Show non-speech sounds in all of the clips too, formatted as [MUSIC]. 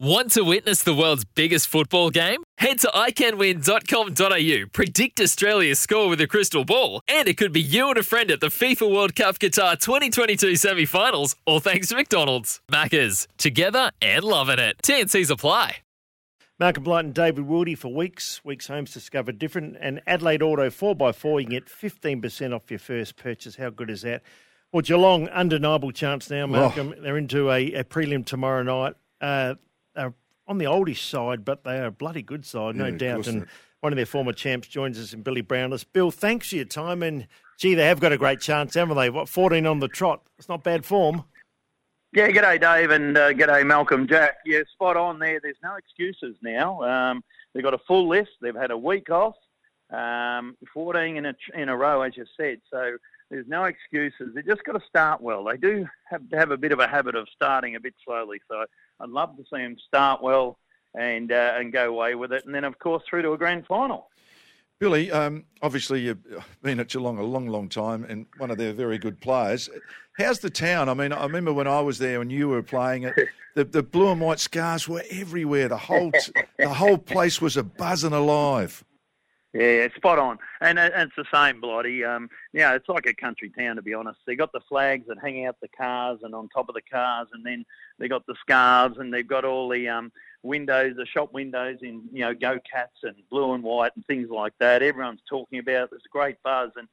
Want to witness the world's biggest football game? Head to iCanWin.com.au, predict Australia's score with a crystal ball, and it could be you and a friend at the FIFA World Cup Qatar 2022 semi finals, all thanks to McDonald's. Maccas, together and loving it. TNC's apply. Malcolm Blight and David Wildy for Weeks. Weeks Homes discover different. And Adelaide Auto 4x4, you can get 15% off your first purchase. How good is that? Well, Geelong, undeniable chance now, Malcolm. Oh. They're into a, a prelim tomorrow night. Uh, are on the oldish side, but they are a bloody good side, no yeah, doubt. And one of their former champs joins us in Billy Brownless. Bill, thanks for your time. And gee, they have got a great chance, haven't they? What, 14 on the trot? It's not bad form. Yeah, g'day, Dave, and uh, g'day, Malcolm, Jack. Yeah, spot on there. There's no excuses now. Um, they've got a full list. They've had a week off, um, 14 in a, in a row, as you said. So there's no excuses. They just got to start well. They do have to have a bit of a habit of starting a bit slowly. So I'd love to see them start well and uh, and go away with it, and then of course through to a grand final. Billy, um, obviously you've been at Geelong a long, long time, and one of their very good players. How's the town? I mean, I remember when I was there and you were playing it. [LAUGHS] The, the blue and white scars were everywhere. The whole the whole place was a buzzing alive. Yeah, spot on. And, it's the same, Blighty. Um, yeah, it's like a country town, to be honest. They got the flags that hang out the cars and on top of the cars, and then they got the scarves, and they've got all the um, windows, the shop windows in, you know, Go Cats and blue and white and things like that. Everyone's talking about it. There's a great buzz. And,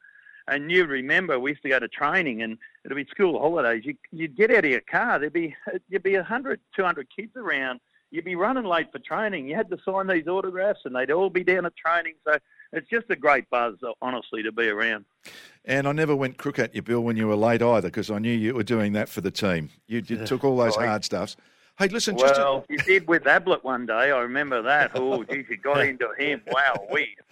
and you remember we used to go to training, and it'd be school holidays. You, you'd get out of your car, there'd be, there'd be 100, 200 kids around you'd be running late for training. You had to sign these autographs, and they'd all be down at training. So it's just a great buzz, honestly, to be around. And I never went crook at you, Bill, when you were late either, because I knew you were doing that for the team. You, you took all those hard stuffs. Hey, listen. Well, to... you did with Ablett one day. I remember that. Oh, geez, you got into him. Wow, we. [LAUGHS]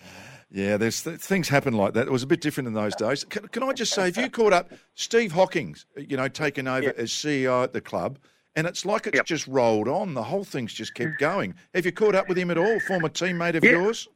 Yeah, there's th- things happen like that. It was a bit different in those days. Can, can I just say, if you caught up Steve Hocking's, you know, taken over yep. as CEO at the club, and it's like it's yep. just rolled on. The whole thing's just kept going. Have you caught up with him at all? Former teammate of yep. yours?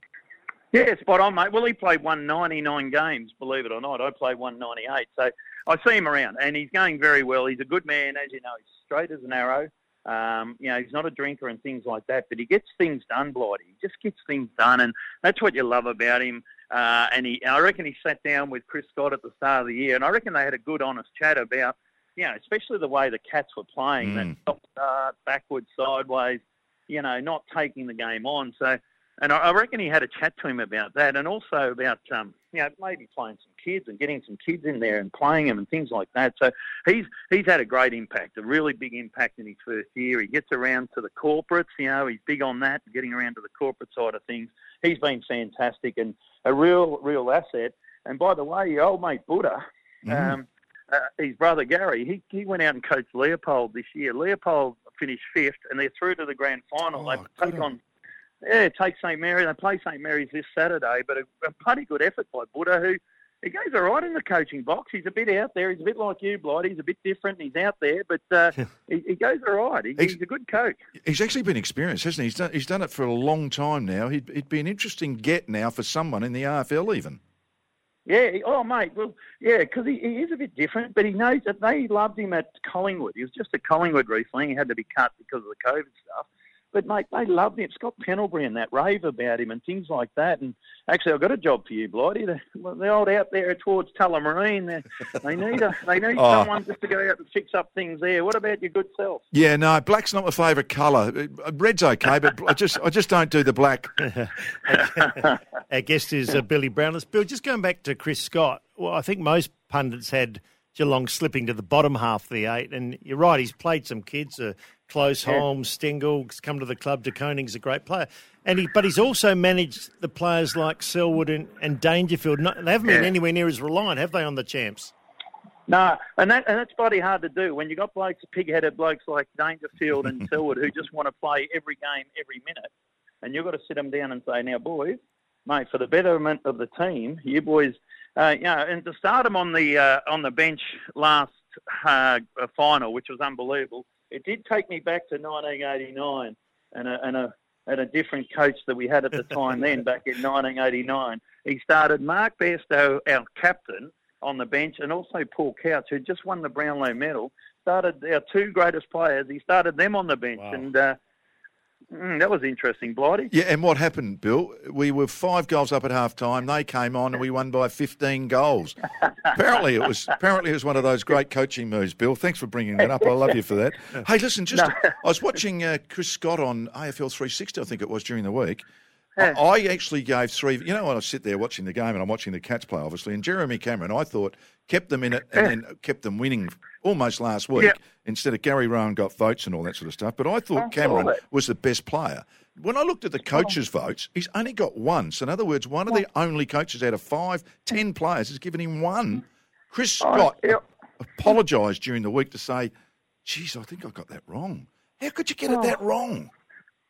Yeah, spot on, mate. Well, he played 199 games, believe it or not. I played 198. So I see him around, and he's going very well. He's a good man, as you know. He's straight as an arrow. Um, you know, he's not a drinker and things like that, but he gets things done, Blighty. He just gets things done, and that's what you love about him. Uh, and he, I reckon he sat down with Chris Scott at the start of the year, and I reckon they had a good, honest chat about, you know, especially the way the Cats were playing, mm. that top start, backwards, sideways, you know, not taking the game on. So and I reckon he had a chat to him about that, and also about um, you know maybe playing some kids and getting some kids in there and playing them and things like that. So he's he's had a great impact, a really big impact in his first year. He gets around to the corporates, you know, he's big on that, getting around to the corporate side of things. He's been fantastic and a real real asset. And by the way, your old mate Buddha. Mm. Um, uh, his brother Gary, he, he went out and coached Leopold this year. Leopold finished fifth, and they're through to the grand final. Oh, they take on yeah, take St Mary. They play St Mary's this Saturday, but a, a bloody good effort by Buddha, who he goes all right in the coaching box. He's a bit out there. He's a bit like you, Blight. He's a bit different. He's out there, but uh, [LAUGHS] he, he, goes all right. He, he's, he's, a good coach. He's actually been experienced, hasn't he? He's done, he's done it for a long time now. He'd, he'd be an interesting get now for someone in the AFL even. Yeah. Oh, mate. Well, yeah, because he, he is a bit different, but he knows that they loved him at Collingwood. He was just at Collingwood recently. He had to be cut because of the COVID stuff. But mate, they loved him. Scott Pendlebury and that rave about him and things like that. And actually, I've got a job for you, Blighty. They're, they're old out there towards Tullamarine. They need a, they need [LAUGHS] oh. someone just to go out and fix up things there. What about your good self? Yeah, no, black's not my favourite colour. Red's okay, but I just I just don't do the black. [LAUGHS] Our guest is uh, Billy Brownless. Bill, just going back to Chris Scott. Well, I think most pundits had Geelong slipping to the bottom half of the eight, and you're right. He's played some kids. Uh, Close yeah. Holmes, Stengle's come to the club. De Koning's a great player, and he, but he's also managed the players like Selwood and, and Dangerfield. Not, they haven't yeah. been anywhere near as reliant, have they, on the champs? No, and that and that's bloody hard to do when you've got blokes, pig-headed blokes like Dangerfield and [LAUGHS] Selwood who just want to play every game, every minute, and you've got to sit them down and say, now, boys, mate, for the betterment of the team, you boys, uh, you know, and to start them on the uh, on the bench last uh, final, which was unbelievable. It did take me back to 1989 and a, and a and a different coach that we had at the [LAUGHS] time then, back in 1989. He started Mark Bairstow, our captain, on the bench, and also Paul Couch, who just won the Brownlow medal. Started our two greatest players. He started them on the bench, wow. and uh, Mm, that was interesting, Blighty. Yeah, and what happened, Bill? We were five goals up at half time. They came on and we won by 15 goals. apparently, it was apparently it was one of those great coaching moves, Bill. Thanks for bringing that up. I love you for that. [LAUGHS] Hey, listen, just no. I was watching uh, Chris Scott on AFL 360, I think it was during the week. Yeah. I actually gave three. You know, when I sit there watching the game and I'm watching the Cats play, obviously, and Jeremy Cameron, I thought kept them in it and then kept them winning almost last week instead of Gary Rohan got votes and all that sort of stuff. But I thought oh, Cameron was the best player. When I looked at the oh. coaches' votes, he's only got one. So, in other words, one of the only coaches out of five, ten players has given him one. Chris oh, Scott oh, apologised during the week to say, geez, I think I got that wrong. How could you get it that wrong?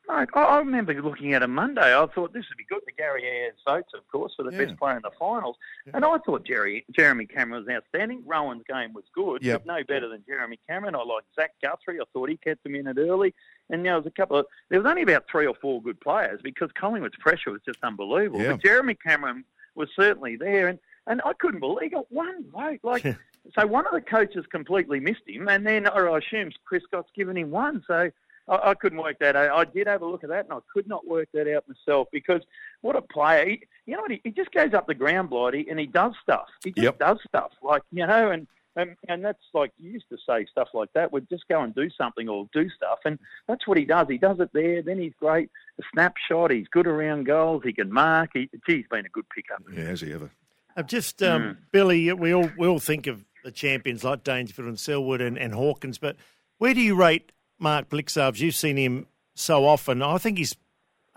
I, I remember looking at a Monday. I thought this would be good. The Gary Ayres votes, of course, for the yeah. best player in the finals. Yeah. And I thought Jerry Jeremy Cameron was outstanding. Rohan's game was good, yep. but no better than Jeremy Cameron. I like Zach Guthrie. I thought he kept him in it early. And there was a couple of there was only about three or four good players because Collingwood's pressure was just unbelievable. Yeah. But Jeremy Cameron was certainly there, and and I couldn't believe he got one vote. Like. [LAUGHS] so one of the coaches completely missed him, and then, or I assume Chris Scott's given him one. So I, I, couldn't work that out. I did have a look at that, and I could not work that out myself because what a player! He, you know what? He, he just goes up the ground, Blighty, and he does stuff. He just yep. does stuff, like you know, and. And, and that's like you used to say stuff like that. Would just go and do something or do stuff, and that's what he does. He does it there. Then he's great. The snapshot. He's good around goals. He can mark. He's been a good pickup. Yeah, has he ever? I've just um, mm. Billy. We all we all think of the champions like Dangerfield and Selwood and, and Hawkins, but where do you rate Mark Blicavs, you've seen him so often. I think he's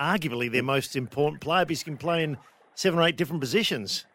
arguably their most important player because he can play in seven or eight different positions.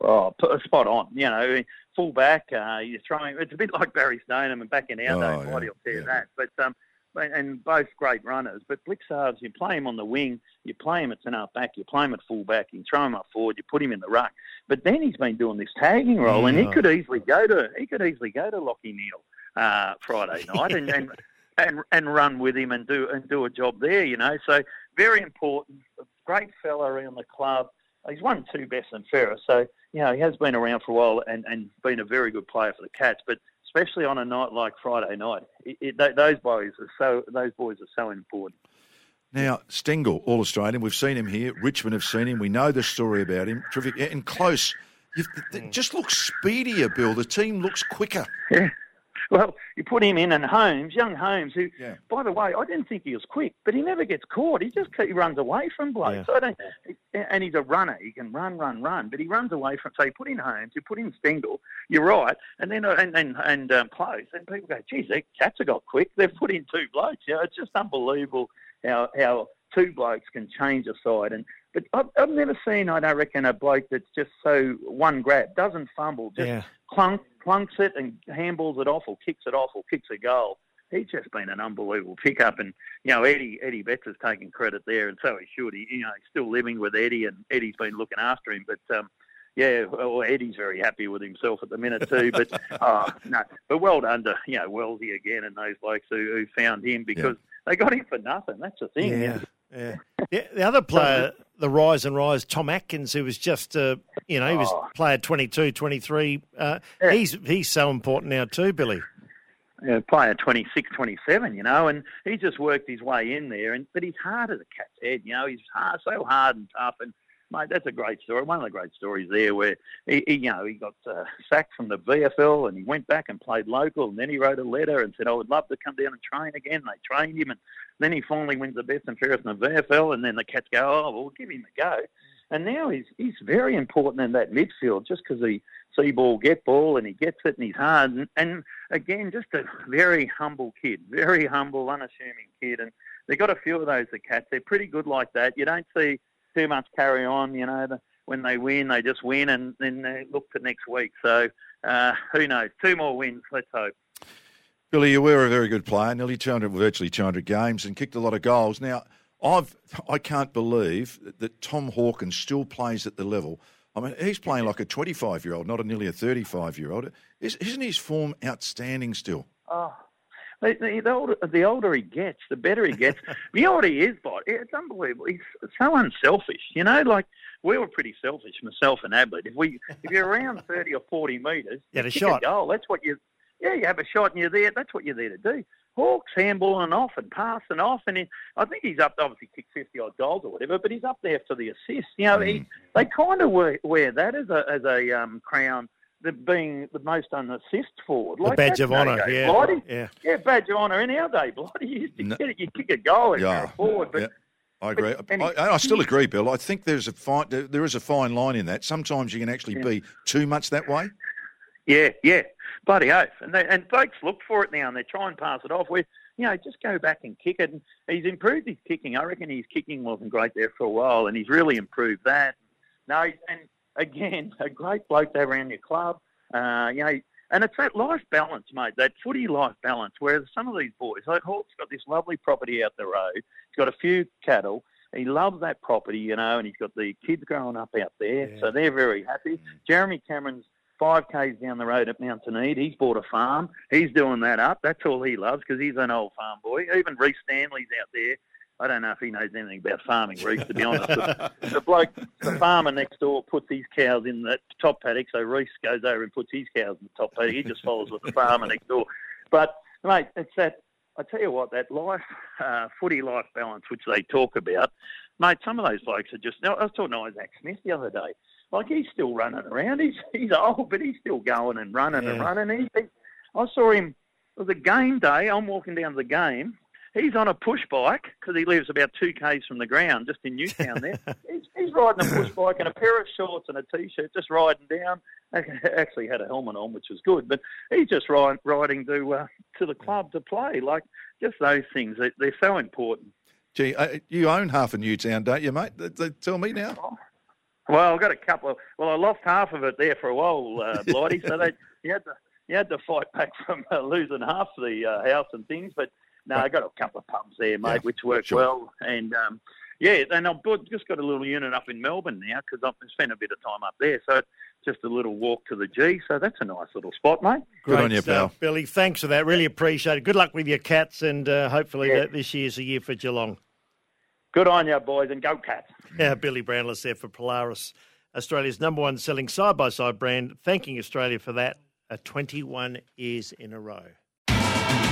Oh, spot on. You know, full back, uh, you're throwing. It's a bit like Barry Stoneham and back in our oh, day. Yeah, I'll tell you yeah. that. But um, and both great runners. But Blicavs, you play him on the wing, you play him at centre back, you play him at full back, you throw him up forward, you put him in the ruck. But then he's been doing this tagging role, yeah. and he could easily go to he could easily go to Lachie Neale uh, Friday night, and, and and and run with him and do and do a job there. You know, so very important. Great fella around the club. He's won two best and fairest, so you know he has been around for a while and and been a very good player for the Cats. But especially on a night like Friday night, it, it, those boys are so those boys are so important. Now, Stengle, All Australian, we've seen him here. Richmond have seen him. We know the story about him. Terrific. And close. You've, mm. just looks speedier, Bill. The team looks quicker. Yeah. Well, you put him in, and Holmes, young Holmes, who, yeah. by the way, I didn't think he was quick, but he never gets caught. He just he runs away from blokes. Yeah. So I don't, and he's a runner. He can run, run, run, but he runs away from. So you put in Holmes, you put in Stengle. You're right, and then uh, and and and um, close, and people go, "Geez, the cats have got quick. They've put in two blokes." You know, it's just unbelievable how how two blokes can change a side. And but I've, I've never seen, I don't reckon, a bloke that's just so one grab, doesn't fumble, just yeah. Clunk, clunks it and handballs it off or kicks it off or kicks a goal. He's just been an unbelievable pickup, and you know Eddie Eddie Betts has taken credit there, and so he should. He, you know, he's still living with Eddie, and Eddie's been looking after him. But um, yeah, well, Eddie's very happy with himself at the minute too. But oh, [LAUGHS] no, but well done to you know Wellsy again and those blokes who, who found him because yeah. they got him for nothing. That's the thing. Yeah. Yeah. yeah. The other player, the rise and rise, Tom Atkins, who was just, uh, you know, he was oh. player 22, 23. Uh, yeah. He's he's so important now too, Billy. Yeah, player 26, 27, you know, and he just worked his way in there. And But he's hard as a cat's head, you know, he's hard, so hard and tough. And mate, that's a great story. One of the great stories there, where he, he you know, he got uh, sacked from the VFL and he went back and played local, and then he wrote a letter and said, "I would love to come down and train again." And they trained him, and then he finally wins the best and fairest in the VFL, and then the Cats go, "Oh, well, we'll give him a go." And now he's he's very important in that midfield, just because he see ball, get ball, and he gets it, and he's hard. And, and again, just a very humble kid, very humble, unassuming kid. And they've got a few of those, the Cats. They're pretty good like that. You don't see too much carry on. You know, the, when they win, they just win, and then they look to next week. So uh, who knows? Two more wins. Let's hope. Billy, you were a very good player, nearly 200, virtually 200 games, and kicked a lot of goals. Now, I've I can't believe that Tom Hawkins still plays at the level. I mean, he's playing like a 25 year old, not a nearly a 35 year old. Isn't his form outstanding still? Oh, the, the, older, the older he gets, the better he gets. you know what he is, but it's unbelievable. He's so unselfish. You know, like we were pretty selfish, myself and Ablett. If we if you're around [LAUGHS] 30 or 40 metres, you had a shot. A goal. That's what you yeah, you have a shot and you're there. That's what you're there to do. Hawks handballing off and passing off, and he, I think he's up. Obviously, kicked fifty odd goals or whatever, but he's up there for the assists. You know, mm. he, they kind of wear, wear, that as a as a um, crown. The being the most unassist forward, like the badge of honour, yeah, Blighty. yeah, yeah, badge of honour in our day. Blighty used to no. get it, you kick a goal and yeah. forward, but. Yeah. I agree. But, I, I, still agree, Bill. I think there's a fine, there is a fine line in that. Sometimes you can actually yeah. be too much that way. Yeah, yeah, bloody oath. And they, and folks look for it now, and they try and pass it off. Where you know, just go back and kick it. And he's improved his kicking. I reckon his kicking wasn't great there for a while, and he's really improved that. No, and again, a great bloke to have around your club. Uh, you know, and it's that life balance, mate. That footy life balance. Whereas some of these boys, like Hawk's got this lovely property out the road. He's got a few cattle. He loves that property, you know, and he's got the kids growing up out there, yeah. so they're very happy. Jeremy Cameron's five k's down the road at Mount. He's bought a farm. He's doing that up. That's all he loves because he's an old farm boy. Even Rhys Stanley's out there. I don't know if he knows anything about farming, Rhys, to be [LAUGHS] honest. the, the bloke, the farmer next door, puts his cows in the top paddock, so Rhys goes over and puts his cows in the top paddock. He just follows with the farmer next door. But, mate, it's that, I tell you what, that life, uh, footy life balance, which they talk about, mate, some of those blokes are just, I was talking to Isaac Smith the other day. Like he's still running around. He's he's old, but he's still going and running yeah. and running. He, he, I saw him. It was a game day. I'm walking down the game. He's on a push bike because he lives about two k's from the ground, just in Newtown. There, [LAUGHS] he's, he's riding a push bike and a pair of shorts and a t-shirt, just riding down. Actually had a helmet on, which was good, but he's just riding, riding to uh, to the club to play. Like just those things, they, they're so important. Gee, uh, you own half of Newtown, don't you, mate? Tell me now. Oh, well, I've got a couple of. Well, I lost half of it there for a while, uh, [LAUGHS] Blighty. so they, you had to you had to fight back from uh, losing half the uh, house and things. But no, I got a couple of pubs there, mate, yeah, which worked sure. well. And um, yeah, and I've just got a little unit up in Melbourne now because I've spent a bit of time up there. So just a little walk to the G. So that's a nice little spot, mate. Good Great on you, pal. Billy. Thanks for that. Really appreciate it. Good luck with your cats, and uh, hopefully yeah. this year's a year for Geelong. Good on you, boys, and go Cats. Yeah, Billy Brownless there for Polaris. Australia's number one selling side by side brand, thanking Australia for that uh, 21 years in a row.